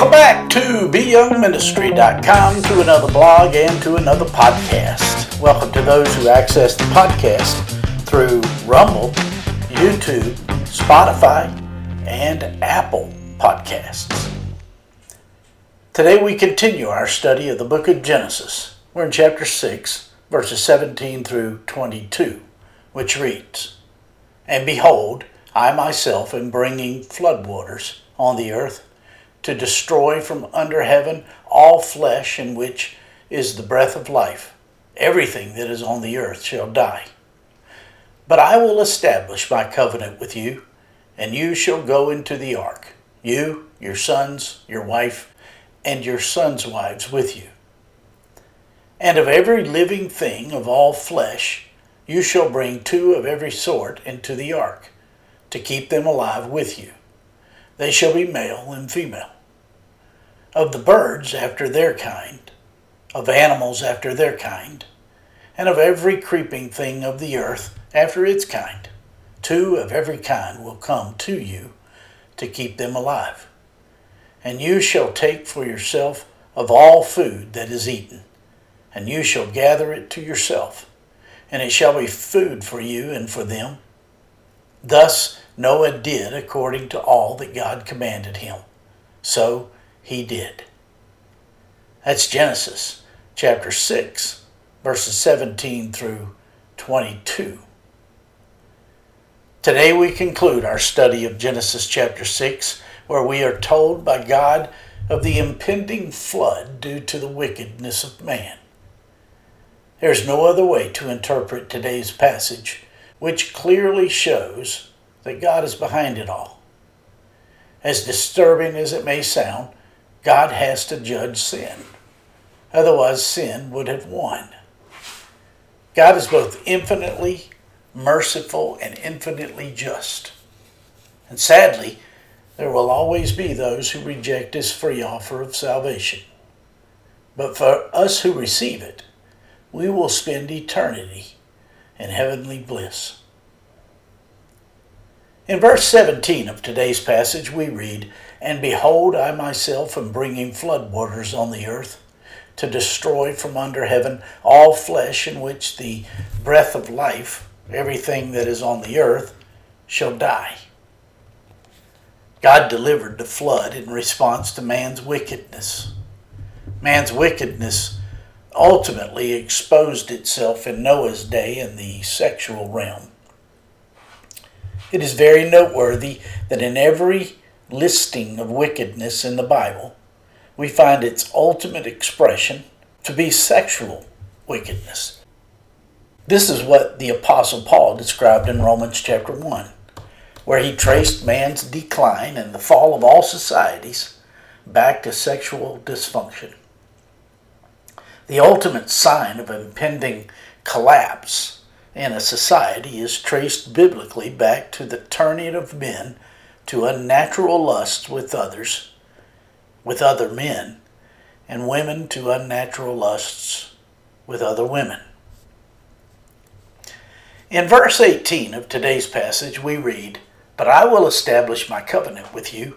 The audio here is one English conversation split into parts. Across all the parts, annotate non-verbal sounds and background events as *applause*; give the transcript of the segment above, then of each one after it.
Welcome back to BYoungMinistry.com to another blog and to another podcast. Welcome to those who access the podcast through Rumble, YouTube, Spotify, and Apple Podcasts. Today we continue our study of the book of Genesis. We're in chapter 6, verses 17 through 22, which reads And behold, I myself am bringing floodwaters on the earth to destroy from under heaven all flesh in which is the breath of life. Everything that is on the earth shall die. But I will establish my covenant with you, and you shall go into the ark, you, your sons, your wife, and your sons' wives with you. And of every living thing of all flesh, you shall bring two of every sort into the ark, to keep them alive with you. They shall be male and female. Of the birds after their kind, of animals after their kind, and of every creeping thing of the earth after its kind, two of every kind will come to you to keep them alive. And you shall take for yourself of all food that is eaten, and you shall gather it to yourself, and it shall be food for you and for them. Thus Noah did according to all that God commanded him. So he did. That's Genesis chapter 6, verses 17 through 22. Today we conclude our study of Genesis chapter 6, where we are told by God of the impending flood due to the wickedness of man. There's no other way to interpret today's passage, which clearly shows that God is behind it all. As disturbing as it may sound, God has to judge sin. Otherwise, sin would have won. God is both infinitely merciful and infinitely just. And sadly, there will always be those who reject his free offer of salvation. But for us who receive it, we will spend eternity in heavenly bliss. In verse 17 of today's passage, we read, And behold, I myself am bringing floodwaters on the earth to destroy from under heaven all flesh in which the breath of life, everything that is on the earth, shall die. God delivered the flood in response to man's wickedness. Man's wickedness ultimately exposed itself in Noah's day in the sexual realm. It is very noteworthy that in every listing of wickedness in the Bible, we find its ultimate expression to be sexual wickedness. This is what the Apostle Paul described in Romans chapter 1, where he traced man's decline and the fall of all societies back to sexual dysfunction. The ultimate sign of impending collapse in a society is traced biblically back to the turning of men to unnatural lusts with others, with other men, and women to unnatural lusts with other women. In verse 18 of today's passage, we read, But I will establish my covenant with you,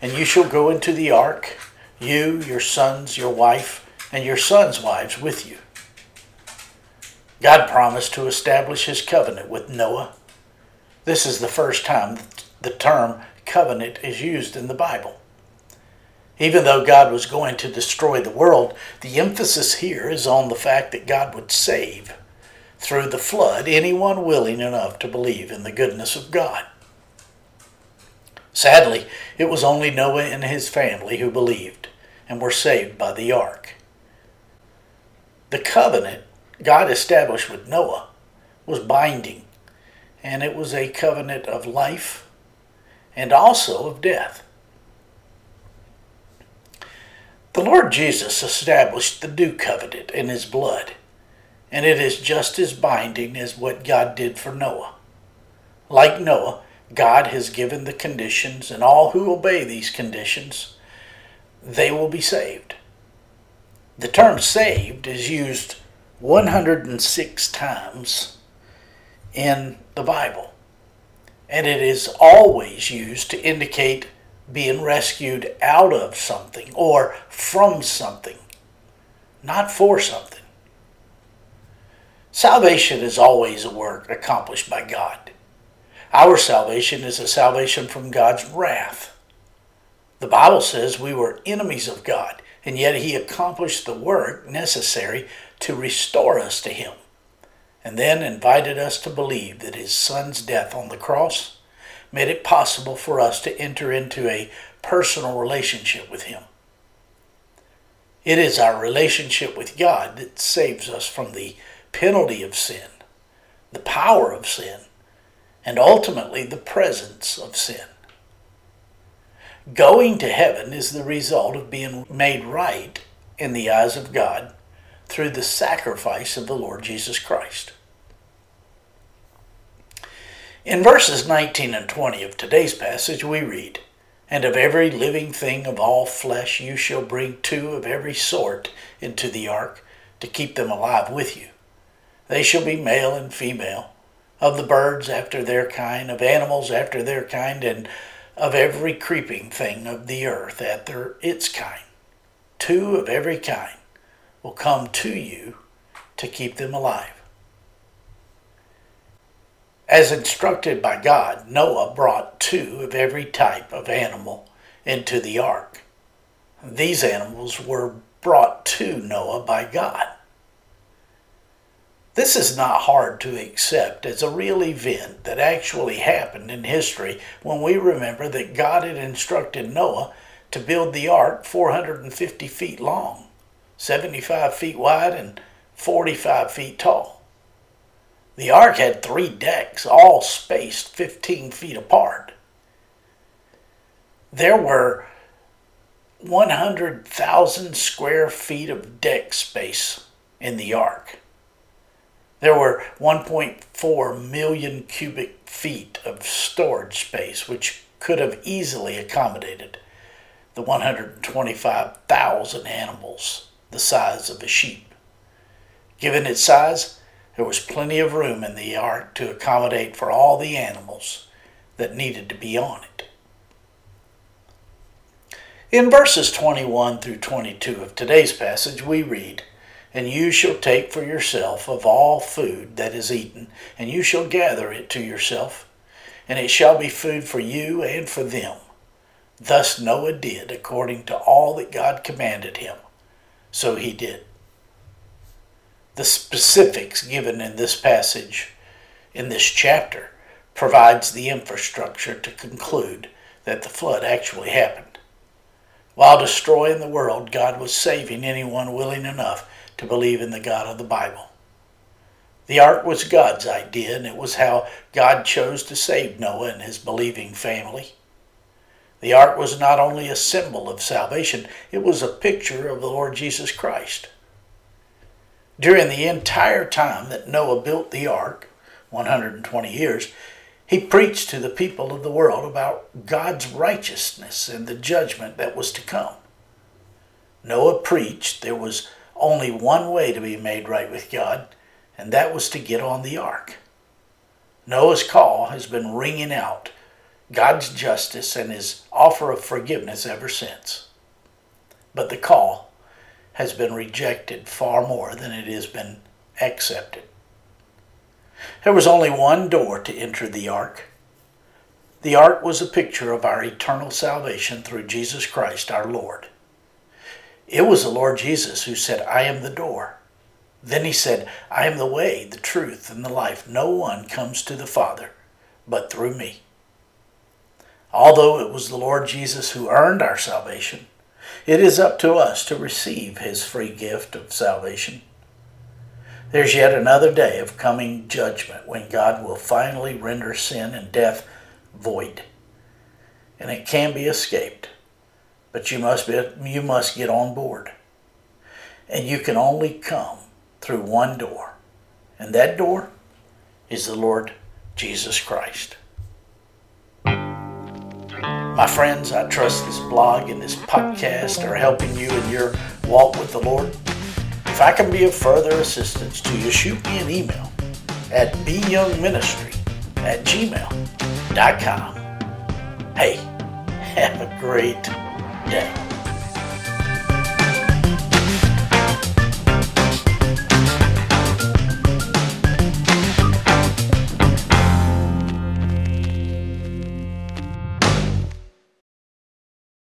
and you shall go into the ark, you, your sons, your wife, and your sons' wives with you God promised to establish his covenant with Noah. This is the first time the term covenant is used in the Bible. Even though God was going to destroy the world, the emphasis here is on the fact that God would save through the flood anyone willing enough to believe in the goodness of God. Sadly, it was only Noah and his family who believed and were saved by the ark. The covenant God established with Noah was binding, and it was a covenant of life and also of death. The Lord Jesus established the new covenant in his blood, and it is just as binding as what God did for Noah. Like Noah, God has given the conditions, and all who obey these conditions, they will be saved. The term saved is used 106 times in the Bible. And it is always used to indicate being rescued out of something or from something, not for something. Salvation is always a work accomplished by God. Our salvation is a salvation from God's wrath. The Bible says we were enemies of God, and yet He accomplished the work necessary to restore us to Him, and then invited us to believe that His Son's death on the cross made it possible for us to enter into a personal relationship with Him. It is our relationship with God that saves us from the penalty of sin, the power of sin, and ultimately the presence of sin. Going to heaven is the result of being made right in the eyes of God through the sacrifice of the Lord Jesus Christ. In verses 19 and 20 of today's passage, we read, And of every living thing of all flesh you shall bring two of every sort into the ark to keep them alive with you. They shall be male and female, of the birds after their kind, of animals after their kind, and of every creeping thing of the earth after its kind. Two of every kind will come to you to keep them alive. As instructed by God, Noah brought two of every type of animal into the ark. These animals were brought to Noah by God. This is not hard to accept as a real event that actually happened in history when we remember that God had instructed Noah to build the ark 450 feet long, 75 feet wide, and 45 feet tall. The ark had three decks, all spaced 15 feet apart. There were 100,000 square feet of deck space in the ark. There were 1.4 million cubic feet of storage space, which could have easily accommodated the 125,000 animals the size of a sheep. Given its size, there was plenty of room in the ark to accommodate for all the animals that needed to be on it. In verses 21 through 22 of today's passage, we read, And you shall take for yourself of all food that is eaten, and you shall gather it to yourself, and it shall be food for you and for them. Thus Noah did according to all that God commanded him. So he did the specifics given in this passage, in this chapter, provides the infrastructure to conclude that the flood actually happened. While destroying the world, God was saving anyone willing enough to believe in the God of the Bible. The ark was God's idea, and it was how God chose to save Noah and his believing family. The ark was not only a symbol of salvation, it was a picture of the Lord Jesus Christ. During the entire time that Noah built the ark, 120 years, he preached to the people of the world about God's righteousness and the judgment that was to come. Noah preached there was only one way to be made right with God, and that was to get on the ark. Noah's call has been ringing out God's justice and his offer of forgiveness ever since. But the call has been rejected far more than it has been accepted. There was only one door to enter the ark. The ark was a picture of our eternal salvation through Jesus Christ our Lord. It was the Lord Jesus who said, I am the door. Then he said, I am the way, the truth, and the life. No one comes to the Father but through me. Although it was the Lord Jesus who earned our salvation, it is up to us to receive his free gift of salvation. There's yet another day of coming judgment when God will finally render sin and death void. And it can be escaped. But you must be, you must get on board. And you can only come through one door. And that door is the Lord Jesus Christ. My friends, I trust this blog and this podcast are helping you in your walk with the Lord. If I can be of further assistance to you, shoot me an email at byoungministry at gmail.com. Hey, *laughs* have a great day.